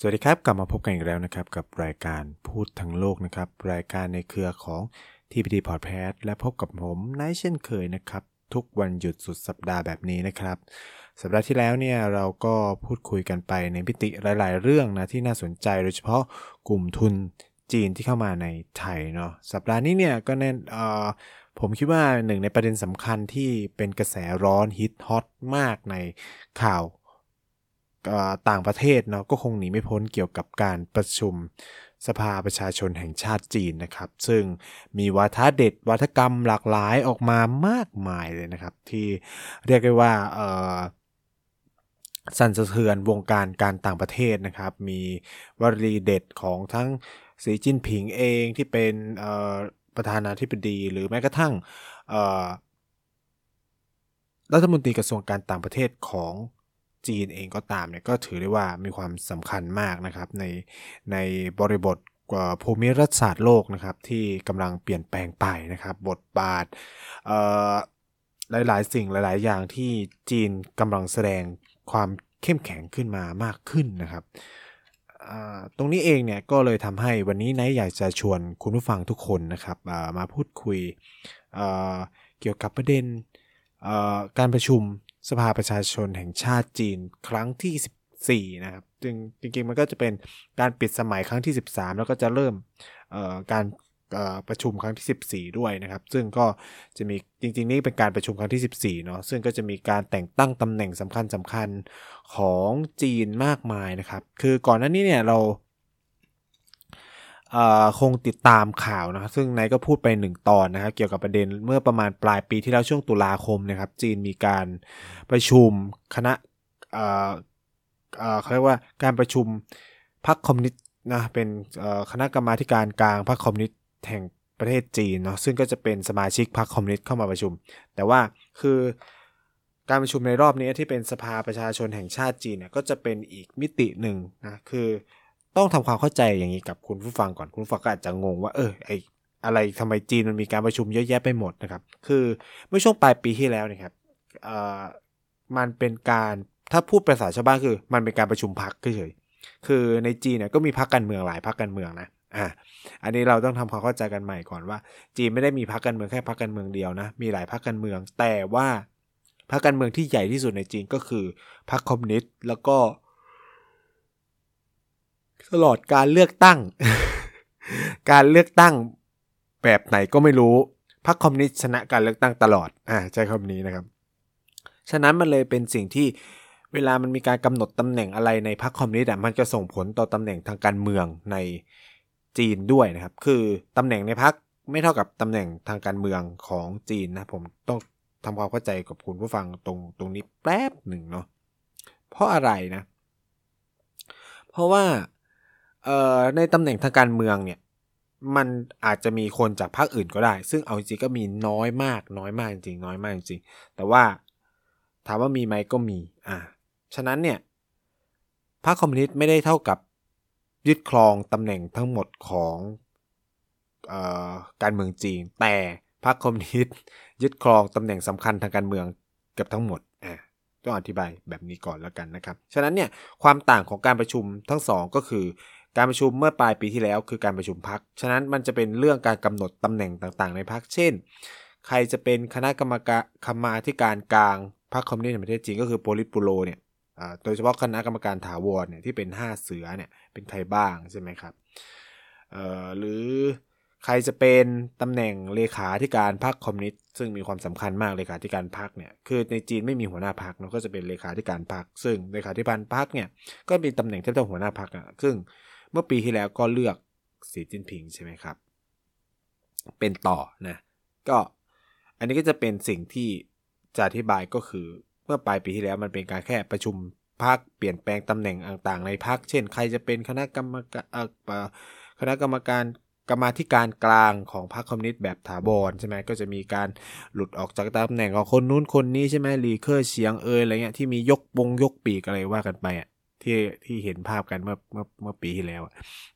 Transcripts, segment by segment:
สวัสดีครับ กลับมาพบกันอีกแล้วนะครับ กับรายการพูดทั้งโลกนะครับ รายการในเครือของ TPD Podcast และพบกับผมนายเช่นเคยนะครับ ทุกวันหยุดสุดสัปดาห์แบบนี้นะครับ สัปดาห์ที่แล้วเนี่ยเราก็พูดคุยกันไปในพิติหลาย ๆ เรื่องนะที่น่าสนใจโดยเฉพาะกลุ่มทุนจีนที่เข้ามาในไทยเนาะสัปดาห์นี้เนี่ยก็แน่นเออผมคิดว่าหนึ่งในประเด็นสำคัญที่เป็นกระแสร้อนฮิตฮอตมากในข่าว ต่างประเทศเนาะก็คงหนีไม่พ้นเกี่ยวกับการประชุมสภาประชาชนแห่งชาติจีนนะครับ ซึ่งมีวาทะเด็ดวาทกรรมหลากหลายออกมามากมายเลยนะครับ ที่เรียกได้ว่าสั่นสะเทือนวงการการต่างประเทศนะครับ มีวลีเด็ดของทั้งสีจิ้นผิงเองที่เป็นประธานาธิบดี หรือแม้กระทั่งรัฐมนตรีกระทรวงการต่างประเทศของ จีนเองก็ตามเนี่ยก็ถือได้ว่ามีความสำคัญมากนะครับในในบริบทภูมิรัฐศาสตร์โลกนะครับที่กำลังเปลี่ยนแปลงไปนะครับ บทบาทหลาย ๆ สิ่งหลาย ๆ อย่างที่จีนกำลังแสดงความเข้มแข็งขึ้นมามากขึ้นนะครับตรงนี้เองเนี่ยก็เลยทำให้วันนี้นายอยากจะชวนคุณผู้ฟังทุกคนนะครับมาพูดคุยเกี่ยวกับประเด็นการประชุม สภาประชาชนแห่งชาติจีนครั้งที่ 14 นะครับจึงจริงๆมันก็จะเป็นการปิดสมัยครั้งที่ 13 แล้วก็จะเริ่มการประชุมครั้งที่ 14 ด้วยนะครับ ซึ่งก็จะมีจริงๆนี่เป็นการประชุมครั้งที่ 14 เนาะซึ่งก็จะมีการแต่งตั้งตำแหน่งสำคัญสำคัญของจีนมากมายนะครับ คือก่อนหน้านี้เนี่ยเรา คงติดตามข่าวนะครับซึ่งนายก็พูดไปหนึ่งตอนนะครับเกี่ยวกับประเด็นเมื่อประมาณปลายปีที่แล้วช่วงตุลาคมนะครับ จีนมีการประชุมคณะเขาเรียกว่าการประชุมพรรคคอมมิวนิสต์นะเป็นคณะกรรมาการกลางพรรคคอมมิวนิสต์แห่งประเทศจีนเนาะซึ่งก็จะเป็นสมาชิกพรรคคอมมิวนิสต์เข้ามาประชุม แต่ว่าคือการประชุมในรอบนี้ที่เป็นสภาประชาชนแห่งชาติจีนเนี่ยก็จะเป็นอีกมิติหนึ่งนะคือ ต้องทำความเข้าใจอย่างนี้กับคุณผู้ฟังก่อนคุณผู้ฟังก็อาจจะงงว่าเออไออะไรทำไมจีนมันมีการประชุมเยอะแยะไปหมดนะครับ คือเมื่อช่วงปลายปีที่แล้วนะครับเอ่อมันเป็นการถ้าพูดภาษาชาวบ้านคือ มันเป็นการประชุมพักเฉยคือในจีนเนี่ยก็มีพักการเมืองหลายพักการเมืองนะอ่าอันนี้เราต้องทำความเข้าใจกันใหม่ก่อนว่า จีนไม่ได้มีพักการเมืองแค่พักการเมืองเดียวนะ มีหลายพักการเมือง แต่ว่าพักการเมืองที่ใหญ่ที่สุดในจีนก็คือพรรคคอมมิวนิสต์แล้วก็ ตลอดการเลือกตั้ง การเลือกตั้งแบบไหนก็ไม่รู้พรรคคอมมิวนิสต์ชนะการเลือกตั้งตลอดอ่าใช้คำนี้นะครับ ฉะนั้นมันเลยเป็นสิ่งที่เวลามันมีการกำหนดตำแหน่งอะไรในพรรคคอมมิวนิสต์มันจะส่งผลต่อตำแหน่งทางการเมืองในจีนด้วยนะครับ คือตำแหน่งในพรรคไม่เท่ากับตำแหน่งทางการเมืองของจีนนะผมต้องทำความเข้าใจกับคุณผู้ฟังตรงตรงนี้แป๊บหนึ่งเนาะเพราะอะไรนะ เพราะว่า เอ่อในตำแหน่งทางการเมืองเนี่ยมันอาจจะมีคนจากพรรคอื่นก็ได้ ซึ่งเอาจริงก็มีน้อยมาก น้อยมากจริงน้อยมากจริงแต่ว่าถามว่ามีไหมก็มีอ่าฉะนั้นเนี่ยพรรคคอมมิวนิสต์ไม่ได้เท่ากับยึดครองตำแหน่งทั้งหมดของออการเมืองจีน แต่พรรคคอมมิวนิสต์ยึดครองตำแหน่งสำคัญทางการเมืองเกือบทั้งหมดอ่าต้องอธิบายแบบนี้ก่อนแล้วกันนะครับ ฉะนั้นเนี่ยความต่างของการประชุมทั้งสองก็คือ การประชุมเมื่อปลายปีที่แล้วคือการประชุมพัก ฉะนั้นมันจะเป็นเรื่องการกำหนดตำแหน่งต่างๆ ในพักเช่น ใครจะเป็นคณะกรรมการคมาธิการกลางพรรคคอมมิวนิสต์ในประเทศจีนก็คือโปลิตบูโรเนี่ยโดยเฉพาะคณะกรรมการถาวรเนี่ยที่เป็น 5 เสือเนี่ยเป็นใครบ้างใช่ไหมครับหรือใครจะเป็นตำแหน่งเลขาธิการพรรคคอมมิวนิสต์ซึ่งมีความสำคัญมากเลขาธิการพรรคเนี่ยคือในจีนไม่มีหัวหน้าพรรคเนาะก็จะเป็นเลขาธิการพรรคซึ่งเลขาธิการพรรคเนี่ยก็มีตำแหน่งเทียบเท่าหัวหน้าพรรคอะซึ่ง เมื่อปีที่แล้วก็เลือกสีจิ้นผิงใช่ไหมครับ เป็นต่อนะ ก็อันนี้ก็จะเป็นสิ่งที่จะอธิบายก็คือเมื่อปลายปีที่แล้วมันเป็นการแค่ประชุมพักเปลี่ยนแปลงตำแหน่งต่างๆ ในพักเช่น ใครจะเป็นคณะกรรมการคณะกรรมการกรรมาธิการกลางของพรรคคอมมิวนิสต์แบบถาวรใช่ไหมก็จะมีการหลุดออกจากตำแหน่งของคนนู้นคนนี้ใช่ไหมลีเคอร์เฉียงเอยอะไรเงี้ยที่มียกบงยกปีกอะไรว่ากันไปอะ ที่ที่เห็นภาพกันเมื่อเมื่อเมื่อปีที่แล้ว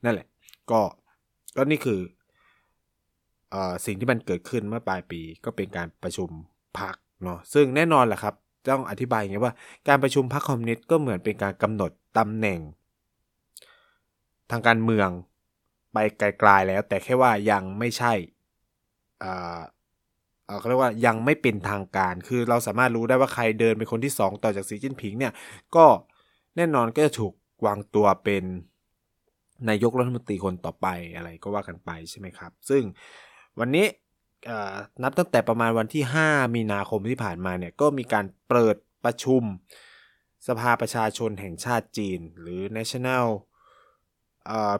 นั่นแหละ ก็ก็นี่คืออสิ่งที่มันเกิดขึ้นเมื่อปลายปีก็เป็นการประชุมพักเนาะซึ่งแน่นอนแหละครับ ต้องอธิบายอย่างนี้ว่าการประชุมพักคอมมิวนิสต์ก็เหมือนเป็นการกำหนดตำแหน่ง ทางการเมืองไปไกลๆแล้ว แต่แค่ว่ายังไม่ใช่อ่าเขาเรียกว่ายังไม่เป็นทางการ คือเราสามารถรู้ได้ว่าใครเดินเป็นคนที่ 2 ต่อจากสีจิ้นผิงเนี่ย ก็ แน่นอนก็จะถูกวางตัวเป็นนายกรัฐมนตรีคนต่อไปอะไรก็ว่ากันไปใช่ไหมครับ ซึ่งวันนี้นับตั้งแต่ประมาณวันที่ 5 มีนาคมที่ผ่านมาเนี่ยก็มีการเปิดประชุมสภาประชาชนแห่งชาติจีน หรือ National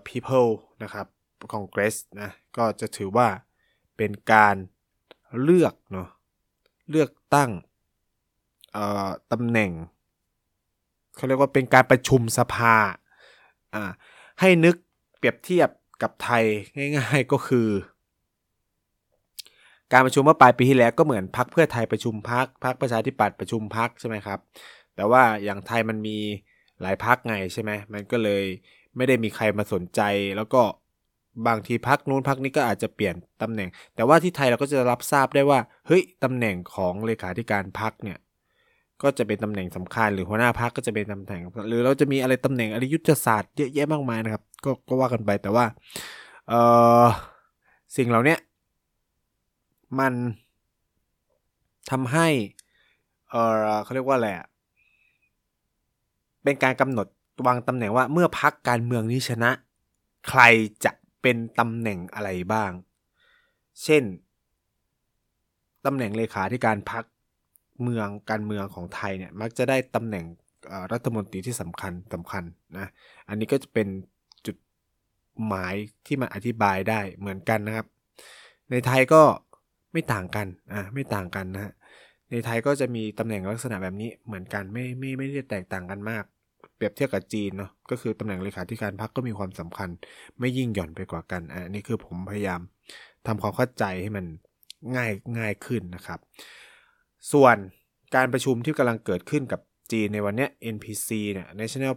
People นะครับ Congress นะก็จะถือว่าเป็นการเลือกเนาะเลือกตั้งตำแหน่ง เขาเรียกว่าเป็นการประชุมสภาอ่าให้นึกเปรียบเทียบกับไทยง่ายๆก็คือ การประชุมเมื่อปลายปีที่แล้วก็เหมือนพักเพื่อไทยประชุมพักพักประชาธิปัตย์ประชุมพักใช่ไหมครับ แต่ว่าอย่างไทยมันมีหลายพักไงใช่ไหมมันก็เลยไม่ได้มีใครมาสนใจ แล้วก็บางทีพักนู้นพักนี้ก็อาจจะเปลี่ยนตำแหน่ง แต่ว่าที่ไทยเราก็จะรับทราบได้ว่าเฮ้ยตำแหน่งของเลขาธิการพักเนี่ย ก็จะเป็นตำแหน่งสำคัญหรือหัวหน้าพักก็จะเป็นตำแหน่ง หรือเราจะมีอะไรตำแหน่งอะไรยุทธศาสตร์เยอะแยะมากมายนะครับ ก็ก็ว่ากันไปแต่ว่าเออสิ่งเหล่านี้มันทำให้เออเขาเรียกว่าอะไรเป็นการกำหนดวางตำแหน่งว่าเมื่อพักการเมืองนี้ชนะ ใครจะเป็นตำแหน่งอะไรบ้าง เช่นตำแหน่งเลขาธิการพัก เมืองการเมืองของไทยเนี่ยมักจะได้ตำแหน่งรัฐมนตรีที่สำคัญสำคัญนะอันนี้ก็จะเป็นจุดหมายที่มันอธิบายได้เหมือนกันนะครับ ในไทยก็ไม่ต่างกันอ่าไม่ต่างกันนะฮะในไทยก็จะมีตำแหน่งลักษณะแบบนี้เหมือนกันไม่ไม่ไม่ได้แตกต่างกันมาก เปรียบเทียบกับจีนเนาะก็คือตำแหน่งเลขาธิการพรรคก็มีความสำคัญ ไม่ยิ่งหย่อนไปกว่ากันอ่านี่คือผมพยายามทำความเข้าใจให้มันง่ายง่ายขึ้นนะครับ ส่วนการประชุมที่กำลังเกิดขึ้นกับจีนในวันนี้ NPC เนี่ย National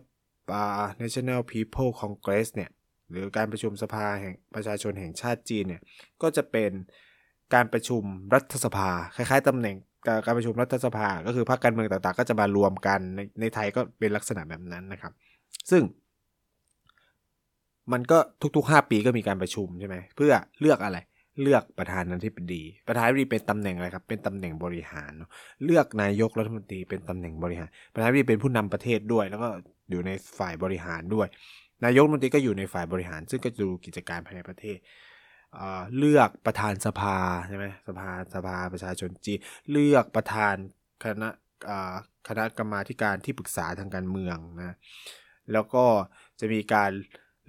uh, National People Congress เนี่ย หรือการประชุมสภาแห่งประชาชนแห่งชาติจีนเนี่ย ก็จะเป็นการประชุมรัฐสภา คล้ายๆตำแหน่งการประชุมรัฐสภา ก็คือพรรคการเมืองต่างๆ ก็จะมารวมกันในในไทยก็เป็นลักษณะแบบนั้นนะครับ ซึ่ง มันก็ทุกๆ 5 ปีก็มีการประชุมใช่ไหมเพื่อเลือกอะไร เลือกประธานาธิบดี ประธานาธิบดีเป็นตำแหน่งอะไรครับ เป็นตำแหน่งบริหาร เลือกนายกรัฐมนตรีเป็นตำแหน่งบริหาร ประธานาธิบดีเป็นผู้นำประเทศด้วย แล้วก็อยู่ในฝ่ายบริหารด้วย นายกรัฐมนตรีก็อยู่ในฝ่ายบริหาร ซึ่งก็ดูกิจการภายในประเทศเลือกประธานสภาใช่ไหมสภาสภาประชาชนจีนเลือกประธานคณะคณะกรรมาการที่ปรึกษาทางการเมืองนะแล้วก็จะมีการ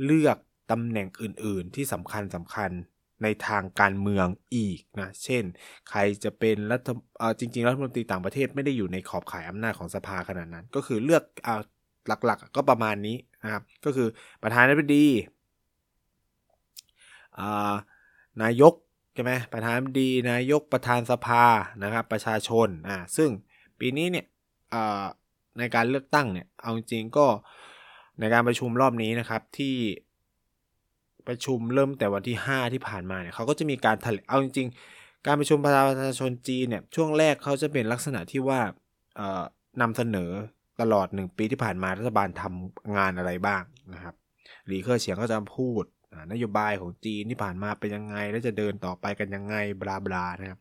เลือกตำแหน่งอื่น ๆ ที่สำคัญสำคัญ ในทางการเมืองอีกนะ เช่น ใครจะเป็นรัฐจริงๆรัฐมนตรีต่างประเทศไม่ได้อยู่ในขอบข่ายอำนาจของสภาขนาดนั้น ก็คือเลือกอ่าหลักๆ ก็ประมาณนี้นะครับ ก็คือประธานาธิบดีนายกใช่ไหมประธานาธิบดีนายกประธานสภานะครับ ประชาชนอ่าซึ่งปีนี้เนี่ยในการเลือกตั้งเนี่ยเอาจริงก็ในการประชุมรอบนี้นะครับที่ ประชุมเริ่มแต่วันที่ 5 ที่ผ่านมาเนี่ยเขาก็จะมีการแถลงเอาจริง ๆ การประชุมประชาชนจีนเนี่ยช่วงแรกเขาจะเป็นลักษณะที่ว่านำเสนอตลอด 1 ปีที่ผ่านมารัฐบาลทำงานอะไรบ้างนะครับหลีเคอร์เฉียงก็จะพูดนโยบายของจีนที่ผ่านมาเป็นยังไง แล้วจะเดินต่อไปกันยังไงบลาบลานะครับ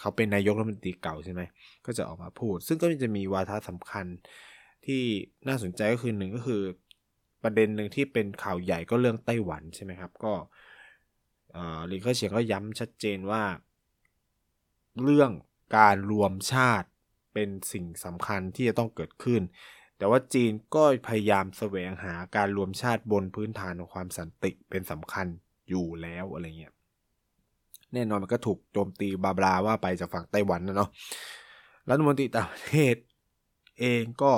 เขาเป็นนายกรัฐมนตรีเก่าใช่ไหมก็จะออกมาพูด ซึ่งก็จะมีวาทะสำคัญที่น่าสนใจก็คือหนึ่งก็คือ ประเด็นหนึ่งที่เป็นข่าวใหญ่ก็เรื่องไต้หวันใช่ไหมครับ ก็หลีเค่อเฉียงก็ย้ำชัดเจนว่า เรื่องการรวมชาติเป็นสิ่งสำคัญที่จะต้องเกิดขึ้น แต่ว่าจีนก็พยายามแสวงหาการรวมชาติบนพื้นฐานของความสันติเป็นสำคัญอยู่แล้วอะไรเงี้ยแน่นอนมันก็ถูกโจมตีบาบลาว่าไปจากฝั่งไต้หวันนะเนาะรัฐมนตรีต่างประเทศเองก็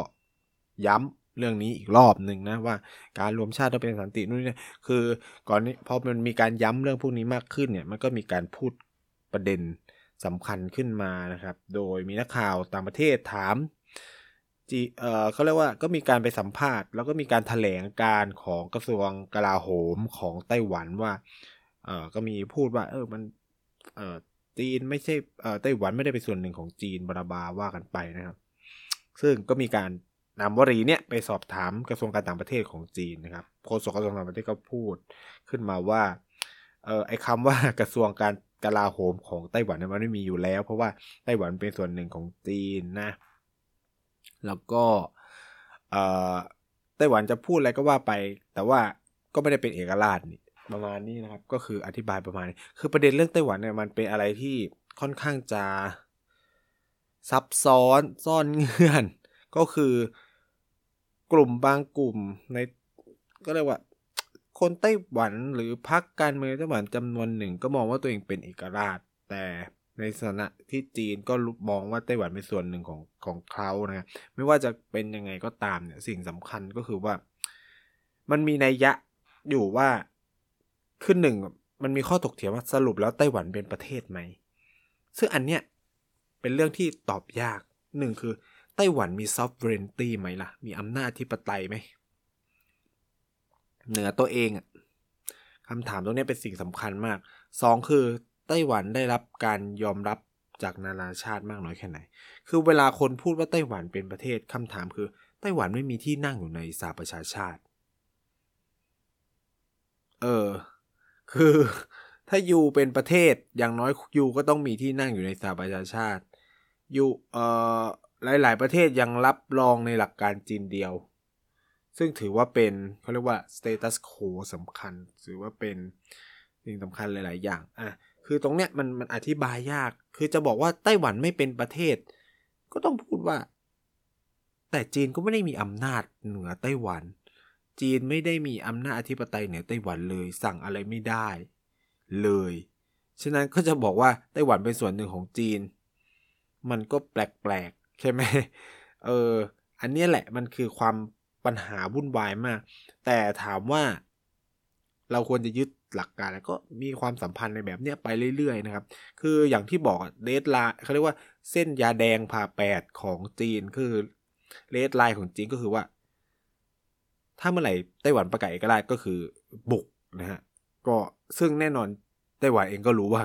ย้ำ เรื่องนี้อีกรอบหนึ่งนะว่าการรวมชาติต้องเป็นสันตินู่นนี่คือก่อนนี้พอมันมีการย้ำเรื่องพวกนี้มากขึ้นเนี่ยมันก็มีการพูดประเด็นสำคัญขึ้นมานะครับ โดยมีนักข่าวต่างประเทศถามจีเออเขาเรียกว่าก็มีการไปสัมภาษณ์ แล้วก็มีการถแถลงการของกระทรวงกลาโหมของไต้หวันว่าเออก็มีพูดว่า เออมันเออจีนไม่ใช่เออไต้หวันไม่ได้เป็นส่วนหนึ่งของจีนบราบาว่ากันไปนะครับ ซึ่งก็มีการ นามวรีเนี่ยไปสอบถามกระทรวงการต่างประเทศของจีนนะครับโฆษกกระทรวงการต่างประเทศก็พูดขึ้นมาว่าเออไอคำว่ากระทรวงการกลาโหมของไต้หวันมันไม่มีอยู่แล้ว เพราะว่าไต้หวันเป็นส่วนหนึ่งของจีนนะ แล้วก็เออไต้หวันจะพูดอะไรก็ว่าไป แต่ว่าก็ไม่ได้เป็นเอกราชนี่ประมาณนี้นะครับ ก็คืออธิบายประมาณนี้ คือประเด็นเรื่องไต้หวันเนี่ยมันเป็นอะไรที่ค่อนข้างจะซับซ้อนซ่อนเงื่อน ก็คือกลุ่มบางกลุ่มในก็เรียกว่า คนไต้หวันหรือพรรคการเมืองไต้หวันจำนวนหนึ่ง ก็มองว่าตัวเองเป็นเอกราช แต่ในสถานะที่จีนก็มองว่าไต้หวันเป็นส่วนหนึ่งของของเขานะไม่ว่าจะเป็นยังไงก็ตามเนี่ยสิ่งสำคัญก็คือว่า มันมีนัยยะอยู่ว่าขึ้นหนึ่งมันมีข้อถกเถียงว่าสรุปแล้วไต้หวันเป็นประเทศไหม ซึ่งอันเนี้ยเป็นเรื่องที่ตอบยากหนึ่งคือ ไต้หวันมีซอฟต์เรนตี้ไหมล่ะ มีอำนาจที่ปไตยไหม เหนือตัวเองอะคำถามตรงนี้เป็นสิ่งสำคัญมากสองคือไต้หวันได้รับการยอมรับจากนานาชาติมากน้อยแค่ไหน คือเวลาคนพูดว่าไต้หวันเป็นประเทศคำถามคือ ไต้หวันไม่มีที่นั่งอยู่ในสหประชาชาติ เออ คือถ้ายูเป็นประเทศอย่างน้อยยูก็ต้องมีที่นั่งอยู่ในสหประชาชาติยูเอ่อ หลาย ๆ ประเทศยังรับรองในหลักการจีนเดียว ซึ่งถือว่าเป็นเขาเรียกว่า status quo สำคัญ ถือว่าเป็นสิ่งสำคัญหลาย ๆ อย่างอะคือตรงเนี้ยมันมันอธิบายยาก คือจะบอกว่าไต้หวันไม่เป็นประเทศ ก็ต้องพูดว่า แต่จีนก็ไม่ได้มีอำนาจเหนือไต้หวัน จีนไม่ได้มีอำนาจอธิปไตยเหนือไต้หวันเลย สั่งอะไรไม่ได้ เลย ฉะนั้นก็จะบอกว่าไต้หวันเป็นส่วนหนึ่งของจีน มันก็แปลก ใช่ไหมเอออันนี้แหละมันคือความปัญหาวุ่นวายมาก แต่ถามว่า เราควรจะยึดหลักการแล้วก็มีความสัมพันธ์ในแบบเนี้ยไปเรื่อยๆนะครับ คืออย่างที่บอก deadline เขาเรียกว่าเส้นยาแดงผ่าแปดของจีนคือ red line ของจีนก็คือว่า ถ้าเมื่อไหร่ไต้หวันประกาศเอกราชก็คือบุกนะฮะก็ซึ่งแน่นอนไต้หวันเองก็รู้ว่า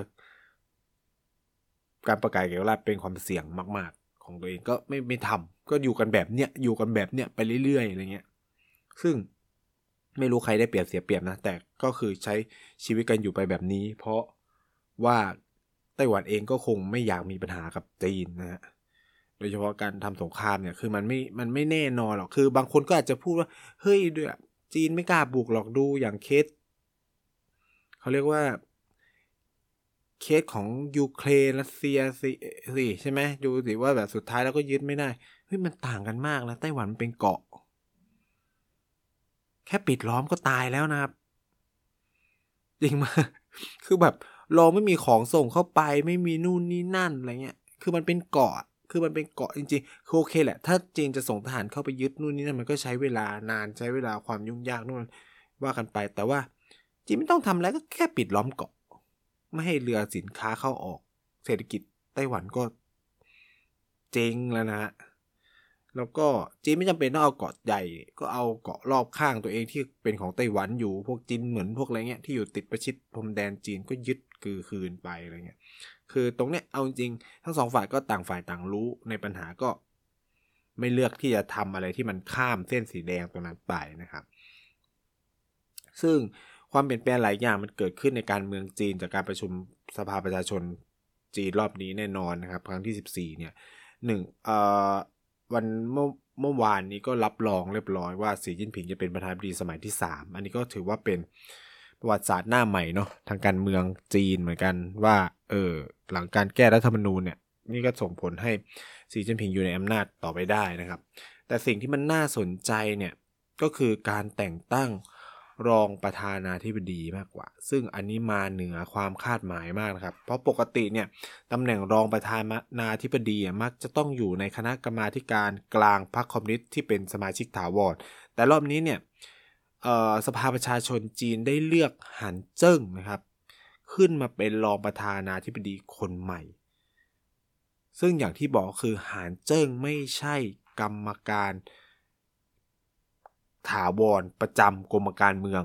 การประกาศเอกราชเป็นความเสี่ยงมาก ของตัวเองก็ไม่ไม่ทำก็อยู่กันแบบเนี้ยอยู่กันแบบเนี้ยไปเรื่อยๆอะไรเงี้ย ซึ่งไม่รู้ใครได้เปรียบเสียเปรียบนะแต่ก็คือใช้ชีวิตกันอยู่ไปแบบนี้ เพราะว่าไต้หวันเองก็คงไม่อยากมีปัญหากับจีนนะฮะโดยเฉพาะการทำสงครามเนี่ยคือมันไม่มันไม่แน่นอนหรอกคือบางคนก็อาจจะพูดว่าเฮ้ยด้วยจีนไม่กล้าบุกหรอกดูอย่างเคสเขาเรียกว่า เคสของยูเครนรัสเซียสิสิใช่ไหมดูสิว่าแบบสุดท้ายแล้วก็ยึดไม่ได้เฮ้ยมันต่างกันมากนะไต้หวันเป็นเกาะ แค่ปิดล้อมก็ตายแล้วนะครับ จริงมาคือแบบเราไม่มีของส่งเข้าไปไม่มีนู่นนี่นั่นอะไรเงี้ย คือมันเป็นเกาะ คือมันเป็นเกาะจริงๆ คือโอเคแหละ ถ้าจีนจะส่งทหารเข้าไปยึดนู่นนี่นั่นมันก็ใช้เวลานานใช้เวลาความยุ่งยากนู่นว่ากันไป แต่ว่าจีนไม่ต้องทำอะไรก็แค่ปิดล้อมเกาะ ไม่ให้เรือสินค้าเข้าออก เศรษฐกิจไต้หวันก็เจ๊งแล้วนะฮะแล้วก็จีนไม่จำเป็นต้องเอาเกาะใหญ่ก็เอาเกาะรอบข้างตัวเองที่เป็นของไต้หวันอยู่พวกจีนเหมือนพวกอะไรเงี้ยที่อยู่ติดประชิดพรมแดนจีนก็ยึดกือคืนไปอะไรเงี้ยคือตรงเนี้ยเอาจริงทั้งสองฝ่ายก็ต่างฝ่ายต่างรู้ในปัญหาก็ ไม่เลือกที่จะทำอะไรที่มันข้ามเส้นสีแดงตรงนั้นไปนะครับ ซึ่ง ความเปลี่ยนแปลงหลายอย่างมันเกิดขึ้นในการเมืองจีน จากการประชุมสภาประชาชนจีนรอบนี้แน่นอนนะครับ ครั้งที่ 14 เนี่ยหนึ่งวันเมื่อเมื่อวานนี้ก็รับรองเรียบร้อยว่าสีจิ้นผิงจะเป็นประธานาธิบดีสมัยที่ 3 อันนี้ก็ถือว่าเป็นประวัติศาสตร์หน้าใหม่เนาะทางการเมืองจีนเหมือนกันว่าเออหลังการแก้รัฐธรรมนูญเนี่ยนี่ก็ส่งผลให้สีจิ้นผิงอยู่ในอำนาจต่อไปได้นะครับ แต่สิ่งที่มันน่าสนใจเนี่ยก็คือการแต่งตั้ง รองประธานาธิบดีมากกว่า ซึ่งอันนี้มาเหนือความคาดหมายมากนะครับ เพราะปกติเนี่ยตำแหน่งรองประธานาธิบดีมักจะต้องอยู่ในคณะกรรมาการกลางพรรคคอมมิวนิสต์ที่เป็นสมาชิกถาวร แต่รอบนี้เนี่ยสภาประชาชนจีนได้เลือกหันเจิ้งนะครับ ขึ้นมาเป็นรองประธานาธิบดีคนใหม่ ซึ่งอย่างที่บอกคือหานเจิ้งไม่ใช่กรรมการ ถาวรประจำกรมการเมือง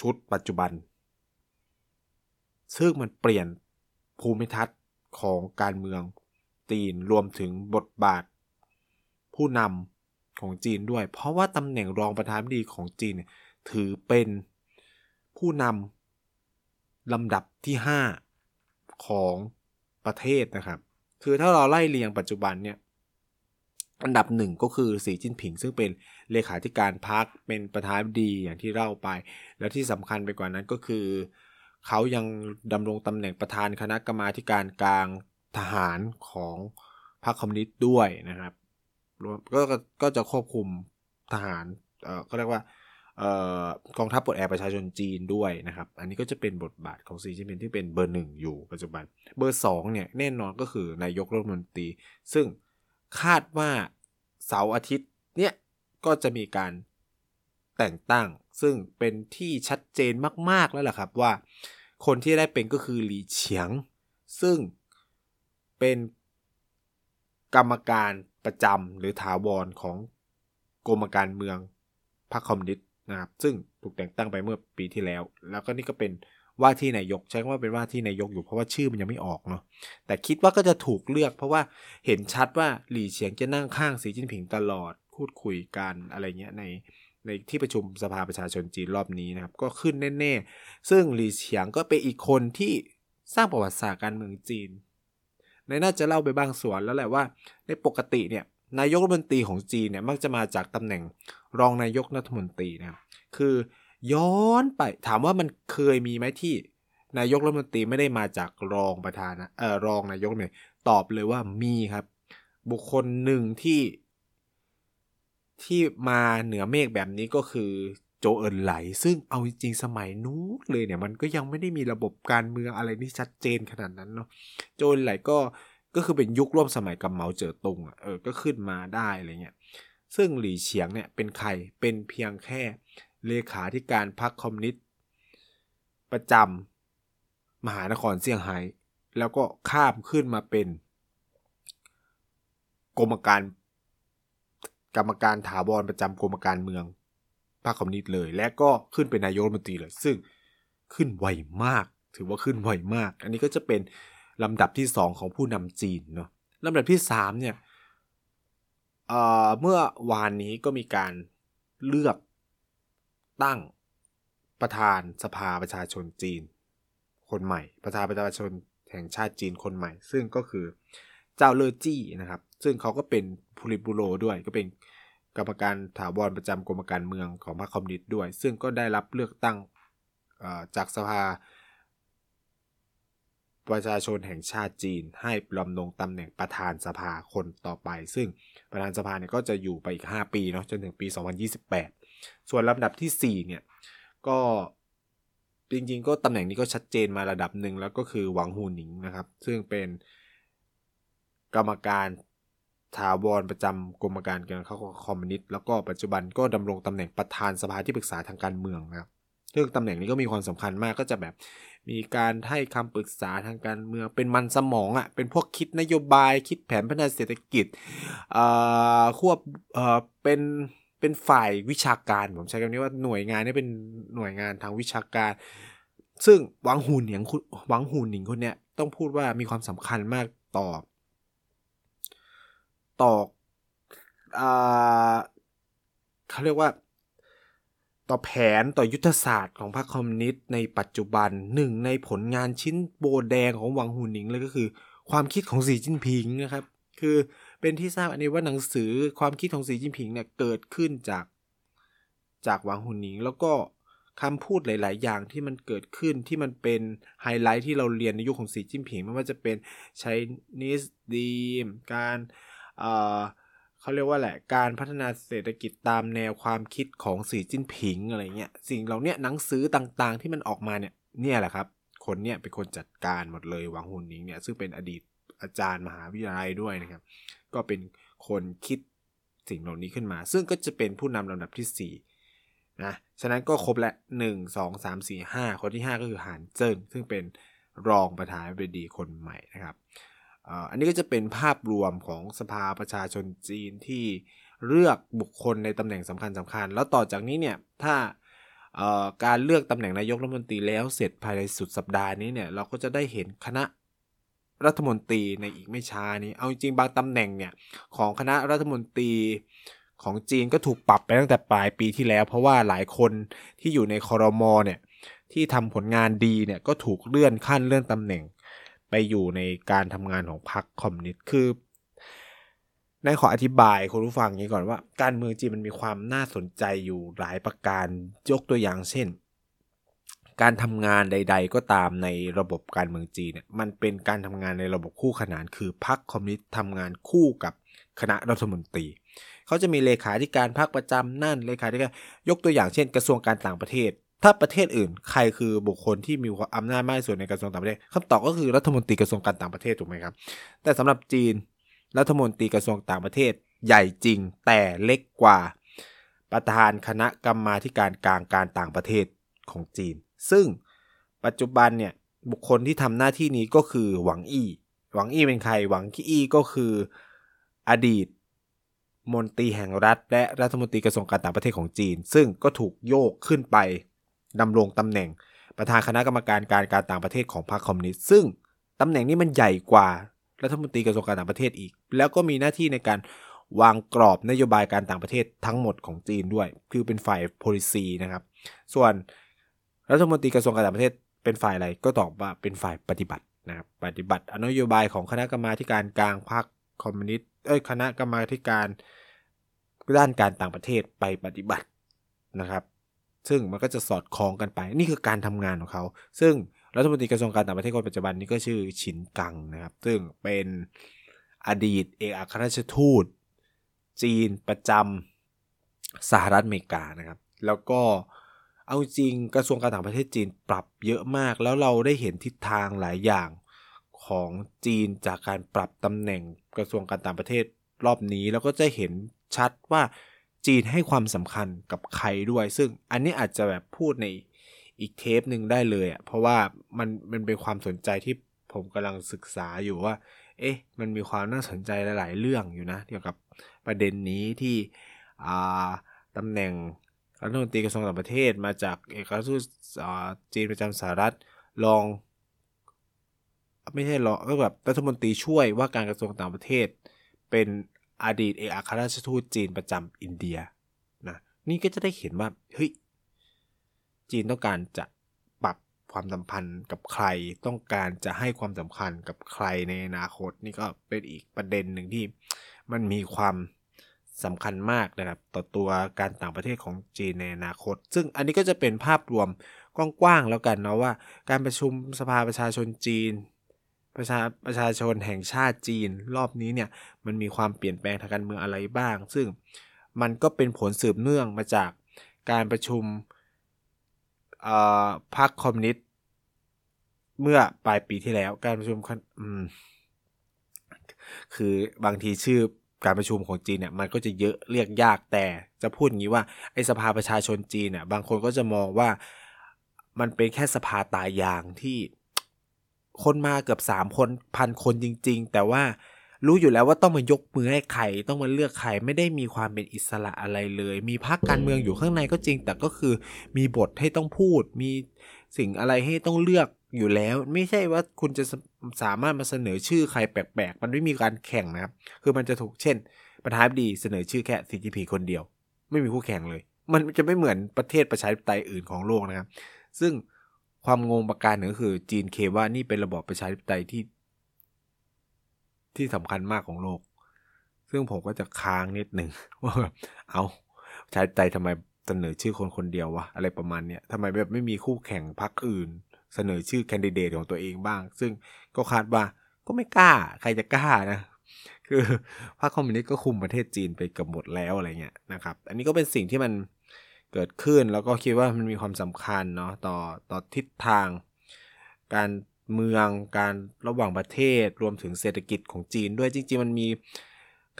ชุดปัจจุบัน ซึ่งมันเปลี่ยนภูมิทัศน์ของการเมืองตีนรวมถึงบทบาท ผู้นำของจีนด้วย เพราะว่าตำแหน่งรองประธานาธิบดีของจีนถือเป็นผู้นำลำดับที่ 5 ของประเทศนะครับ คือถ้าเราไล่เรียงปัจจุบันเนี่ย อันดับหนึ่งก็คือสีจิ้นผิง ซึ่งเป็นเลขาธิการพรรคเป็นประธานดีอย่างที่เล่าไป แล้วที่สำคัญไปกว่านั้นก็คือ เขายังดำรงตำแหน่งประธานคณะกรรมาการกลางทหารของพรรคคอมมิวนิสต์ด้วยนะครับก็ก็จะควบคุมทหารเอ่อก็เรียกว่ากองทัพปลดแอกประชาชนจีนด้วยนะครับ อันนี้ก็จะเป็นบทบาทของซีจิ้นผิงที่เป็นเบอร์หนึ่งอยู่ปัจจุบัน เบอร์สองเนี่ยแน่นอนก็คือนายกรัฐมนตรี ซึ่ง คาดว่าเสาร์อาทิตย์เนี่ยก็จะมีการแต่งตั้ง ซึ่งเป็นที่ชัดเจนมาก ๆ แล้วล่ะครับว่า คนที่ได้เป็นก็คือหลีเฉียง ซึ่งเป็นกรรมการประจำหรือถาวรของกรมการเมืองพรรคคอมมิวนิสต์นะครับ ซึ่งถูกแต่งตั้งไปเมื่อปีที่แล้ว แล้วก็นี่ก็เป็น ว่าที่นายกใช้คำว่าเป็นว่าที่นายกอยู่เพราะว่าชื่อมันยังไม่ออกเนาะแต่คิดว่าก็จะถูกเลือก เพราะว่าเห็นชัดว่าหลี่เฉียงจะนั่งข้างสีจิ้นผิงตลอดพูดคุยกันอะไรเงี้ยในในที่ประชุมสภาประชาชนจีนรอบนี้นะครับ ก็ขึ้นแน่ๆ ซึ่งหลี่เฉียงก็เป็นอีกคนที่สร้างประวัติศาสตร์การเมืองจีน ในน่าจะเล่าไปบางส่วนแล้วแหละว่า ในปกติเนี่ยนายกรัฐมนตรีของจีนเนี่ยมักจะมาจากตำแหน่งรองนายกรัฐมนตรีนะครับคือ ย้อนไปถามว่ามันเคยมีไหมที่ นายกรัฐมนตรีไม่ได้มาจากรองประธานนะเออรองนายกเนี่ยตอบเลยว่ามีครับ บุคคลหนึ่งที่ที่มาเหนือเมฆแบบนี้ก็คือโจเอินไหล ซึ่งเอาจริงสมัยนู้นเลยเนี่ย มันก็ยังไม่ได้มีระบบการเมืองอะไรที่ชัดเจนขนาดนั้นเนาะโจเอินไหลก็ก็คือเป็นยุคร่วมสมัยกับเหมาเจ๋อตุงอะเออก็ขึ้นมาได้อะไรเงี้ยซึ่งหลี่เฉียงเนี่ยเป็นใครเป็นเพียงแค่ เลขาธิการพรรคคอมมิวนิสต์ประจำมหานครเซี่ยงไฮ้แล้วก็ข้ามขึ้นมาเป็น กรมการ กรรมการถาวรประจำกรมการเมืองพรรคคอมมิวนิสต์เลย และก็ขึ้นเป็นนายกรัฐมนตรีเลย ซึ่งขึ้นไวมาก ถือว่าขึ้นไวมาก อันนี้ก็จะเป็นลำดับที่ 2 ของผู้นำจีนเนาะลำดับที่ 3 เนี่ยเเมื่อวานนี้ก็มีการเลือก ตั้งประธานสภาประชาชนจีน คนใหม่ ประธานประชาชนแห่งชาติจีนคนใหม่ ซึ่งก็คือเจ้าเลอจี้นะครับ ซึ่งเขาก็เป็นพูลิบูโรด้วยก็เป็นกรรมการถาวรประจำกรมการเมืองของพรรคคอมมิวนิสต์ด้วย ซึ่งก็ได้รับเลือกตั้งจากสภา ประชาชนแห่งชาติจีน ให้ลำลงตำแหน่งประธานสภาคนต่อไป ซึ่งประธานสภาเนี่ยก็จะอยู่ไปอีก 5 ปีเนาะจนถึงปี 2028 ส่วนลำดับที่ 4 เนี่ยก็จริงๆ ก็ตำแหน่งนี้ก็ชัดเจนมาระดับหนึ่งแล้วก็คือหวังหูหนิงนะครับ ซึ่งเป็นกรรมการถาวรประจำกรมการการเข้าคอมมิวนิสต์แล้วก็ปัจจุบันก็ดำรงตำแหน่งประธานสภาที่ปรึกษาทางการเมืองนะครับซึ่งตำแหน่งนี้ก็มีความสำคัญมากก็จะแบบมีการให้คำปรึกษาทางการเมืองเป็นมันสมองอะ่ะเป็นพวกคิดนโยบายคิดแผนพัฒนาเศรษฐกิจเอ่อควบเอ่อเป็น เป็นฝ่ายวิชาการผมใช้คำนี้ว่าหน่วยงานนี้เป็นหน่วยงานทางวิชาการ ซึ่งหวังหูหนิงหวังหูหนิงคนเนี้ยต้องพูดว่ามีความสำคัญมากต่อ ต่อเขาเรียกว่า ต่อแผนต่อยุทธศาสตร์ของพรรคคอมมิวนิสต์ในปัจจุบันหนึ่งในผลงานชิ้นโบแดงของหวังหูหนิงเลยก็คือ ความคิดของสีจิ้นผิงนะครับ คือ เป็นที่ทราบอันนี้ว่าหนังสือความคิดของสีจิ้นผิงเนี่ยเกิดขึ้นจากจากหวังหูหนิง แล้วก็คำพูดหลาย ๆ อย่างที่มันเกิดขึ้นที่มันเป็นไฮไลท์ที่เราเรียนในยุคของสีจิ้นผิง ไม่ว่าจะเป็นใช้นิสดีมการเอ่อเขาเรียกว่าแหละการพัฒนาเศรษฐกิจตามแนวความคิดของสีจิ้นผิงอะไรเงี้ยสิ่งเหล่านี้หนังสือต่างๆ ที่มันออกมาเนี่ยเนี่ยแหละครับ คนเนี่ยเป็นคนจัดการหมดเลยหวังหุนหนิงเนี่ยซึ่งเป็นอดีต อาจารย์มหาวิทยาลัยด้วยนะครับ ก็เป็นคนคิดสิ่งเหล่านี้ขึ้นมา ซึ่งก็จะเป็นผู้นำลำดับที่4นะฉะนั้นก็ครบและ1 2 3 4 5 คนที่ 5 ก็คือหานเจิ้งซึ่งเป็นรองประธานาธิบดีคนใหม่นะครับอันนี้ก็จะเป็นภาพรวมของสภาประชาชนจีนที่เลือกบุคคลในตำแหน่งสำคัญสำคัญ แล้วต่อจากนี้เนี่ยถ้าการเลือกตำแหน่งนายกรัฐมนตรีแล้วเสร็จภายในสุดสัปดาห์นี้เนี่ยเราก็จะได้เห็นคณะ รัฐมนตรีในอีกไม่ช้านี้ เอาจริงบางตำแหน่งเนี่ยของคณะรัฐมนตรีของจีนก็ถูกปรับไปตั้งแต่ปลายปีที่แล้ว เพราะว่าหลายคนที่อยู่ในคอรมอเนี่ยที่ทำผลงานดีเนี่ยก็ถูกเลื่อนขั้นเลื่อนตำแหน่งไปอยู่ในการทำงานของพรรคคอมมิวนิสต์คือในขออธิบายคุณผู้ฟังนี้ก่อนว่า การเมืองจีนมันมีความน่าสนใจอยู่หลายประการยกตัวอย่างเช่น การทำงานใด ๆ ก็ตามในระบบการเมืองจีนเนี่ยมันเป็นการทำงานในระบบคู่ขนาน คือพรรคคอมมิวนิสต์ทำงานคู่กับคณะรัฐมนตรีเขาจะมีเลขาธิการพรรคประจำนั่นเลขาธิการยกตัวอย่างเช่น กระทรวงการต่างประเทศ ถ้าประเทศอื่น ใครคือบุคคลที่มีอำนาจมากที่สุดในกระทรวงต่างประเทศคำตอบก็คือรัฐมนตรีกระทรวงการต่างประเทศถูกไหมครับ แต่สำหรับจีนรัฐมนตรีกระทรวงต่างประเทศ ใหญ่จริงแต่เล็กกว่า ประธานคณะกรรมาการกลางการต่างประเทศของจีน ซึ่งปัจจุบันเนี่ยบุคคลที่ทำหน้าที่นี้ก็คือหวังอี้ หวังอี้เป็นใคร หวังอี้ก็คืออดีต มนตรีแห่งรัฐ และรัฐมนตรีกระทรวงการต่างประเทศของจีน ซึ่งก็ถูกโยกขึ้นไปดำรงตำแหน่ง ประธานคณะกรรมการการการต่างประเทศของพรรคคอมมิวนิสต์ ซึ่งตำแหน่งนี้มันใหญ่กว่ารัฐมนตรีกระทรวงการต่างประเทศอีก แล้วก็มีหน้าที่ในการวางกรอบนโยบายการต่างประเทศทั้งหมดของจีนด้วย คือเป็นฝ่าย policy นะครับ ส่วน รัฐมนตรีกระทรวงการต่างประเทศเป็นฝ่ายอะไรก็ตอบว่าเป็นฝ่ายปฏิบัตินะครับปฏิบัตินโยบายของคณะกรรมาการกลางพรรคคอมมิวนิสต์เอ้ยคณะกรรมาการด้านการต่างประเทศไปปฏิบัตินะครับ ซึ่งมันก็จะสอดคล้องกันไปนี่คือการทำงานของเขา ซึ่งรัฐมนตรีกระทรวงการต่างประเทศคนปัจจุบันนี้ก็ชื่อชินกังนะครับ ซึ่งเป็นอดีตเอกอัครราชทูต จีนประจำสหรัฐอเมริกานะครับ แล้วก็เเอาจริงกระทรวงการต่างประเทศจีนปรับเยอะมาก แล้วเราได้เห็นทิศทางหลายอย่างของจีนจากการปรับตำแหน่งกระทรวงการต่างประเทศรอบนี้ แล้วก็จะเห็นชัดว่าจีนให้ความสำคัญกับใครด้วย ซึ่งอันนี้อาจจะแบบพูดในอีกเทปหนึ่งได้เลยอะเพราะว่ามันมันเป็นความสนใจที่ผมกำลังศึกษาอยู่ว่า เอ๊ะ มันมีความน่าสนใจหลาย ๆ เรื่องอยู่นะ เกี่ยวกับประเด็นนี้ที่อ่าตำแหน่ง รัฐมนตรีกระทรวงต่างประเทศมาจากเอกอัครราชทูตจีนประจำสหรัฐรอง ไม่ใช่รอกก็แบบรัฐมนตรีช่วยว่าการกระทรวงต่างประเทศ เป็นอดีตเอกอัครราชทูตจีนประจำอินเดียนะนี่ก็จะได้เห็นว่าเฮ้ยจีนต้องการจะปรับความสัมพันธ์กับใครต้องการจะให้ความสำคัญกับใครในอนาคต นี่ก็เป็นอีกประเด็นหนึ่งที่มันมีความ สำคัญมากนะครับต่อตัวการต่างประเทศของจีนในอนาคต ซึ่งอันนี้ก็จะเป็นภาพรวมกว้างๆแล้วกันเนาะว่า การประชุมสภาประชาชนจีน ประชาประชาชนแห่งชาติจีน รอบนี้เนี่ยมันมีความเปลี่ยนแปลงทางการเมืองอะไรบ้าง ซึ่งมันก็เป็นผลสืบเนื่องมาจากการประชุมพรรคคอมมิวนิสต์เมื่อปลายปีที่แล้วการประชุมคือบางทีชื่อ การประชุมของจีนเนี่ยมันก็จะเยอะเรียกยากแต่จะพูดอย่างนี้ว่าไอ้สภาประชาชนจีนเนี่ยบางคนก็จะมองว่ามันเป็นแค่สภาตายางที่คนมาเกือบสามคนพันคนจริง ๆ แต่ว่ารู้อยู่แล้วว่าต้องมายกมือให้ใครต้องมาเลือกใครไม่ได้มีความเป็นอิสระอะไรเลย มีพรรคการเมืองอยู่ข้างในก็จริง แต่ก็คือมีบทให้ต้องพูด มีสิ่งอะไรให้ต้องเลือก อยู่แล้ว ไม่ใช่ว่าคุณจะสามารถมาเสนอชื่อใครแปลกๆ มันไม่มีการแข่งนะครับ คือมันจะถูกเช่น ประธานาธิบดีเสนอชื่อแค่ CGP คนเดียว ไม่มีคู่แข่งเลย มันจะไม่เหมือนประเทศประชาธิปไตยอื่นของโลกนะครับ ซึ่งความงงประการหนึ่งคือจีนเคว่านี่เป็นระบอบประชาธิปไตยที่ ที่สำคัญมากของโลก ซึ่งผมก็จะค้างนิดหนึ่งว่าเอาใช้ใจทำไมเสนอชื่อคนคนเดียววะอะไรประมาณเนี้ยทำไมแบบไม่มีคู่แข่งพรรคอื่น เสนอชื่อแคนดิเดตของตัวเองบ้าง ซึ่งก็คาดว่าก็ไม่กล้า ใครจะกล้านะ คือพรรคคอมมิวนิสต์ก็คุมประเทศจีนไปกับหมดแล้วอะไรเงี้ยนะครับ อันนี้ก็เป็นสิ่งที่มันเกิดขึ้นแล้วก็คิดว่ามันมีความสำคัญเนาะต่อต่อทิศทาง การเมืองการระหว่างประเทศรวมถึงเศรษฐกิจของจีนด้วยจริงๆ มันมี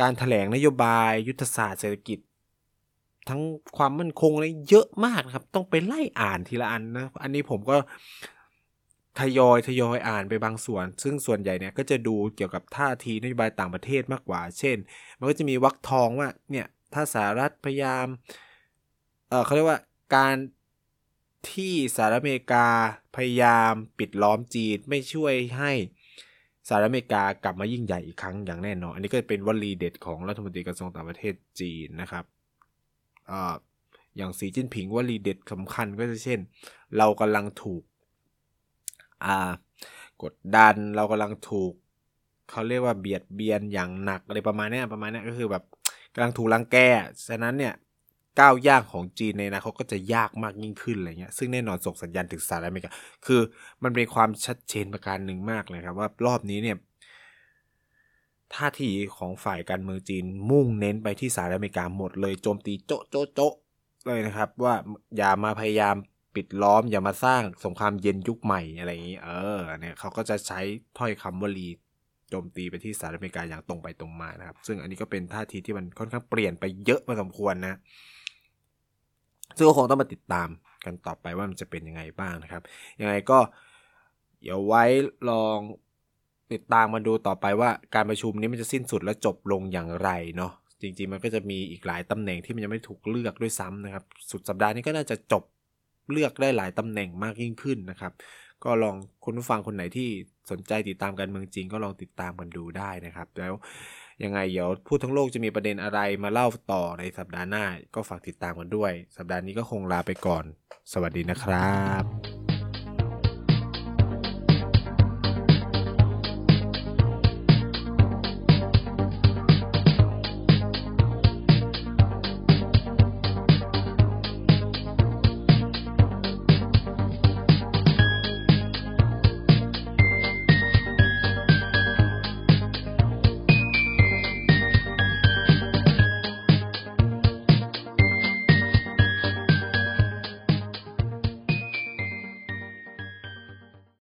การถแถลงนโยบายยุทธศาสตร์เศรษฐกิจ ทั้งความมั่นคงอะไรเยอะมากครับ ต้องไปไล่อ่านทีละอันนะ อันนี้ผมก็ ทยอยทยอยอ่านไปบางส่วน ซึ่งส่วนใหญ่เนี่ยก็จะดูเกี่ยวกับท่าทีนโยบายต่างประเทศมากกว่า เช่น มันก็จะมีวักทองว่าเนี่ยถ้าสหรัฐพยายามเออเขาเรียกว่าการที่สหรัฐอเมริกาพยายามปิดล้อมจีนไม่ช่วยให้สหรัฐอเมริกากลับมายิ่งใหญ่อีกครั้งอย่างแน่นอน อันนี้ก็เป็นวลีเด็ดของรัฐมนตรีกระทรวงต่างประเทศจีนนะครับอ่าอย่างสีจิ้นผิงวลีเด็ดสำคัญก็จะเช่น เรากำลังถูก อ่ากดดันเรากำลังถูกเขาเรียกว่าเบียดเบียนอย่างหนักอะไรประมาณนี้ประมาณนี้ก็คือแบบกำลังถูกรังแกฉะนั้นเนี่ยก้าวย่างของจีนในอนาคตก็จะยากมากยิ่งขึ้นอะไรเงี้ยซึ่งแน่นอนส่งสัญญาณถึงสหรัฐอเมริกาคือมันเป็นความชัดเจนประการหนึ่งมากเลยครับ ว่ารอบนี้เนี่ยท่าทีของฝ่ายการเมืองจีนมุ่งเน้นไปที่สหรัฐอเมริกาหมดเลยโจมตีโจ๊ะโจ๊ะโจ๊ะเลยนะครับ ว่าอย่ามาพยายาม ปิดล้อมอย่ามาสร้างสงครามเย็นยุคใหม่อะไรอย่างนี้ เออเนี่ยเขาก็จะใช้ถ้อยคำวลีโจมตีไปที่สหรัฐอเมริกาอย่างตรงไปตรงมานะครับ ซึ่งอันนี้ก็เป็นท่าทีที่มันค่อนข้างเปลี่ยนไปเยอะพอสมควรนะ ซึ่งก็คงต้องมาติดตามกันต่อไปว่ามันจะเป็นยังไงบ้างนะครับ ยังไงก็เดี๋ยวไว้ลองติดตามมาดูต่อไปว่าการประชุมนี้มันจะสิ้นสุดและจบลงอย่างไรเนาะจริงๆ มันก็จะมีอีกหลายตำแหน่งที่มันยังไม่ถูกเลือกด้วยซ้ำนะครับ สุดสัปดาห์นี้ก็น่าจะจบ เลือกได้หลายตำแหน่งมากยิ่งขึ้นนะครับ ก็ลองคุณผู้ฟังคนไหนที่สนใจติดตามการเมืองจริงก็ลองติดตามกันดูได้นะครับ แล้วยังไงเดี๋ยวพูดทั้งโลกจะมีประเด็นอะไรมาเล่าต่อในสัปดาห์หน้า ก็ฝากติดตามกันด้วย สัปดาห์นี้ก็คงลาไปก่อน สวัสดีนะครับ